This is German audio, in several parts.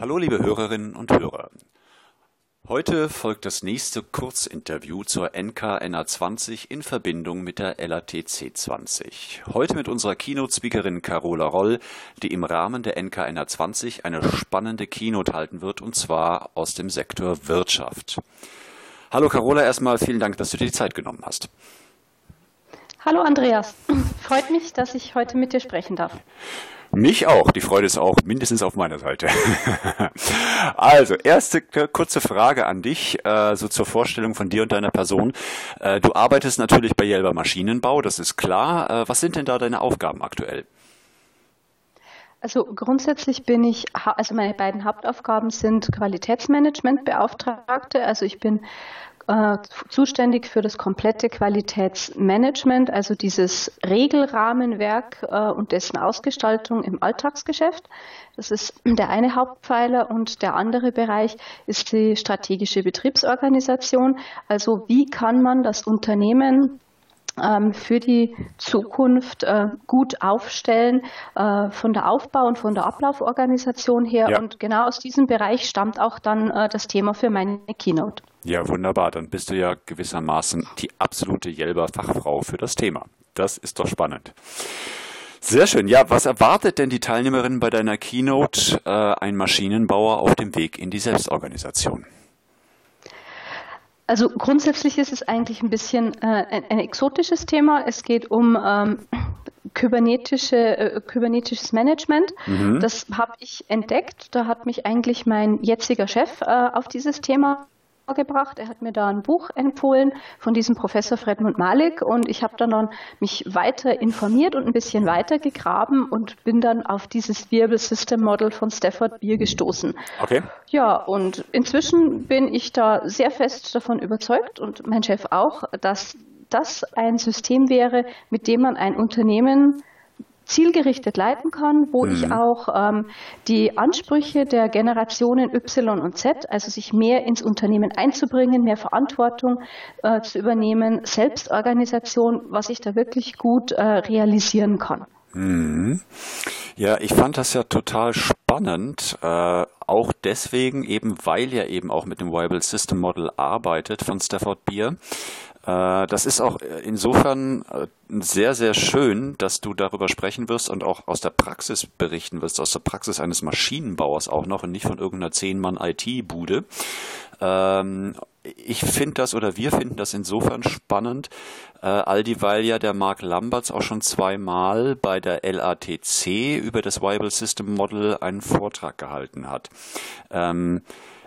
Hallo liebe Hörerinnen und Hörer. Heute folgt das nächste Kurzinterview zur NKNA20 in Verbindung mit der LATC 20. Heute mit unserer Keynote-Speakerin Carola Roll, die im Rahmen der NKNA20 eine spannende Keynote halten wird, und zwar aus dem Sektor Wirtschaft. Hallo Carola, erstmal vielen Dank, dass du dir die Zeit genommen hast. Hallo Andreas, freut mich, dass ich heute mit dir sprechen darf. Mich auch. Die Freude ist auch mindestens auf meiner Seite. also, erste kurze Frage an dich, äh, so zur Vorstellung von dir und deiner Person. Äh, du arbeitest natürlich bei Jelber Maschinenbau, das ist klar. Äh, was sind denn da deine Aufgaben aktuell? Also grundsätzlich bin ich, also meine beiden Hauptaufgaben sind Qualitätsmanagementbeauftragte. Also ich bin äh, zuständig für das komplette Qualitätsmanagement, also dieses Regelrahmenwerk äh, und dessen Ausgestaltung im Alltagsgeschäft. Das ist der eine Hauptpfeiler und der andere Bereich ist die strategische Betriebsorganisation. Also wie kann man das Unternehmen für die Zukunft äh, gut aufstellen, äh, von der Aufbau- und von der Ablauforganisation her. Ja. Und genau aus diesem Bereich stammt auch dann äh, das Thema für meine Keynote. Ja, wunderbar. Dann bist du ja gewissermaßen die absolute Jelber-Fachfrau für das Thema. Das ist doch spannend. Sehr schön. Ja, was erwartet denn die Teilnehmerin bei deiner Keynote, äh, ein Maschinenbauer auf dem Weg in die Selbstorganisation? Also grundsätzlich ist es eigentlich ein bisschen äh, ein, ein, exotisches Thema. Es geht um ähm, kybernetische, äh, kybernetisches Management. Mhm. Das habe ich entdeckt. Da hat mich eigentlich mein jetziger Chef äh, auf dieses Thema gebracht. Er hat mir da ein Buch empfohlen von diesem Professor Fredmund Malik und ich habe dann mich weiter informiert und ein bisschen weiter gegraben und bin dann auf dieses Wirbel System Model von Stafford Beer gestoßen. Okay. Ja, und inzwischen bin ich da sehr fest davon überzeugt und mein Chef auch, dass das ein System wäre, mit dem man ein Unternehmen zielgerichtet leiten kann, wo mhm. ich auch ähm, die Ansprüche der Generationen Y und Z, also sich mehr ins Unternehmen einzubringen, mehr Verantwortung äh, zu übernehmen, Selbstorganisation, was ich da wirklich gut äh, realisieren kann. Mhm. Ja, ich fand das ja total spannend, äh, auch deswegen eben, weil er eben auch mit dem Viable System Model arbeitet von Stafford Beer. Äh, das ist auch insofern äh, sehr, sehr schön, dass du darüber sprechen wirst und auch aus der Praxis berichten wirst, aus der Praxis eines Maschinenbauers auch noch und nicht von irgendeiner Zehn-Mann-IT-Bude. Ähm, ich finde das oder wir finden das insofern spannend, äh, all dieweil ja der Mark Lamberts auch schon zweimal bei der LATC über das Viable System Model einen Vortrag gehalten hat. Ähm,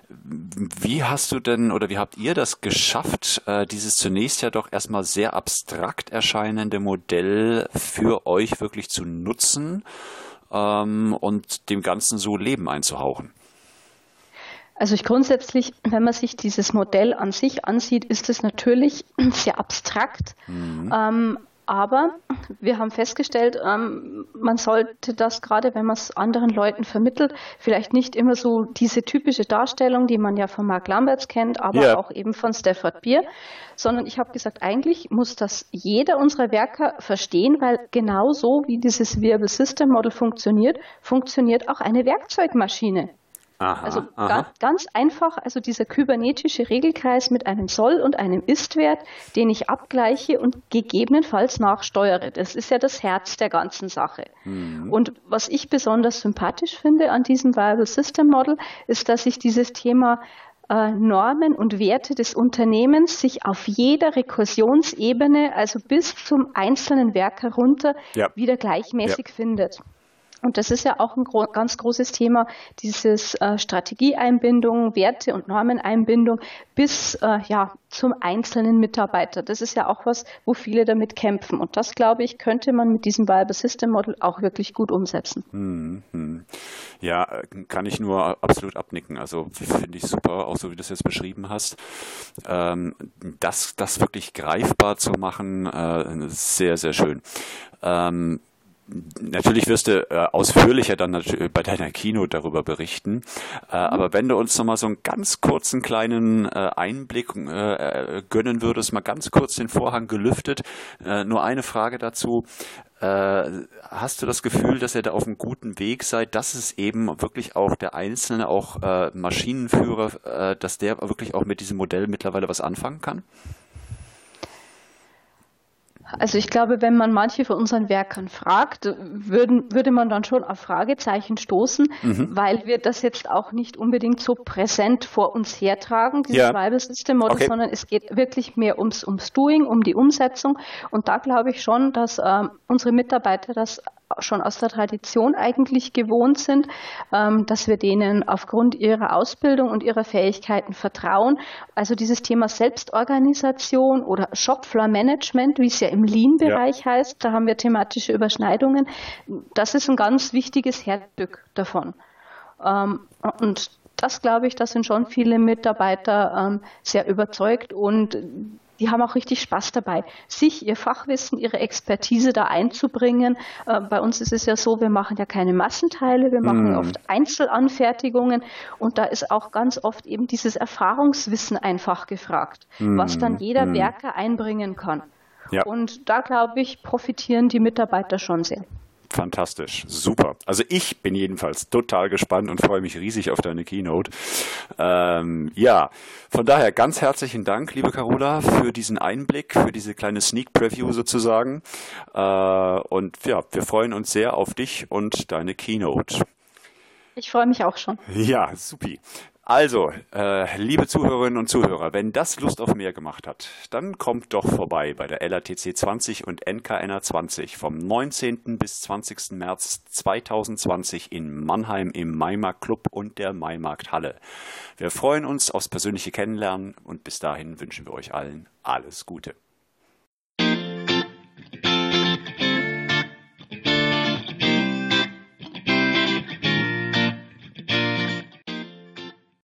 wie hast du denn oder wie habt ihr das geschafft, äh, dieses zunächst ja doch erstmal sehr abstrakt erscheinende Modell für euch wirklich zu nutzen ähm, und dem Ganzen so Leben einzuhauchen? Also ich grundsätzlich, wenn man sich dieses Modell an sich ansieht, ist es natürlich sehr abstrakt. Mhm. Ähm, aber wir haben festgestellt, ähm, man sollte das gerade, wenn man es anderen Leuten vermittelt, vielleicht nicht immer so diese typische Darstellung, die man ja von Mark Lamberts kennt, aber yeah. auch eben von Stafford Beer, sondern ich habe gesagt, eigentlich muss das jeder unserer Werker verstehen, weil genauso wie dieses Wirbel System Model funktioniert, funktioniert auch eine Werkzeugmaschine. Aha, also aha. ganz einfach, also dieser kybernetische Regelkreis mit einem Soll- und einem Ist-Wert, den ich abgleiche und gegebenenfalls nachsteuere. Das ist ja das Herz der ganzen Sache. Mhm. Und was ich besonders sympathisch finde an diesem Viable System Model, ist, dass ich dieses Thema äh, Normen und Werte des Unternehmens sich auf jeder Rekursionsebene, also bis zum einzelnen Werk herunter, ja. wieder gleichmäßig ja. findet. Und das ist ja auch ein gro ganz großes Thema, dieses äh, Strategieeinbindung, Werte- und Normeneinbindung bis äh, ja, zum einzelnen Mitarbeiter. Das ist ja auch was, wo viele damit kämpfen. Und das, glaube ich, könnte man mit diesem Viable System Model auch wirklich gut umsetzen. Hm. Ja, kann ich nur absolut abnicken. Also finde ich super, auch so wie du es jetzt beschrieben hast. Ähm, das, das wirklich greifbar zu machen, äh, sehr, sehr schön. Ähm, Natürlich wirst du äh, ausführlicher dann bei deiner Kino darüber berichten. Äh, mhm. Aber wenn du uns noch mal so einen ganz kurzen kleinen äh, Einblick äh, gönnen würdest, mal ganz kurz den Vorhang gelüftet. Äh, nur eine Frage dazu. Äh, hast du das Gefühl, dass ihr da auf einem guten Weg seid, dass es eben wirklich auch der einzelne, auch Maschinenführer, dass der wirklich auch mit diesem Modell mittlerweile was anfangen kann? Also ich glaube, wenn man manche von unseren Werkern fragt, würden, würde man dann schon auf Fragezeichen stoßen, mhm. weil wir das jetzt auch nicht unbedingt so präsent vor uns hertragen, dieses ja. Tribal System Model, okay. sondern es geht wirklich mehr ums, ums Doing, um die Umsetzung. Und da glaube ich schon, dass ähm, unsere Mitarbeiter das schon aus der Tradition eigentlich gewohnt sind, ähm, dass wir denen aufgrund ihrer Ausbildung und ihrer Fähigkeiten vertrauen. Also dieses Thema Selbstorganisation oder Shopfloor Management, wie es ja im Lean-Bereich ja. heißt, da haben wir thematische Überschneidungen. Das ist ein ganz wichtiges Herzstück davon. Ähm, und das glaube ich, da sind schon viele Mitarbeiter ähm, sehr überzeugt und die haben auch richtig Spaß dabei, sich ihr Fachwissen, ihre Expertise da einzubringen. Äh, bei uns ist es ja so, wir machen ja keine Massenteile, wir machen mm. oft Einzelanfertigungen und da ist auch ganz oft eben dieses Erfahrungswissen einfach gefragt, mm. was dann jeder mm. Werker einbringen kann. Ja. Und da, glaube ich, profitieren die Mitarbeiter schon sehr. Fantastisch, super. Also ich bin jedenfalls total gespannt und freue mich riesig auf deine Keynote. Ähm, ja, von daher ganz herzlichen Dank, liebe Carola, für diesen Einblick, für diese kleine Sneak Preview sozusagen. Äh, und ja, wir freuen uns sehr auf dich und deine Keynote. Ich freue mich auch schon. Ja, supi. Also, äh, liebe Zuhörerinnen und Zuhörer, wenn das Lust auf mehr gemacht hat, dann kommt doch vorbei bei der LATC 20 und NKNR 20 vom 19. bis 20. März 2020 in Mannheim im Maimarkt Club und der Maimarkt Halle. Wir freuen uns aufs persönliche Kennenlernen und bis dahin wünschen wir euch allen alles Gute.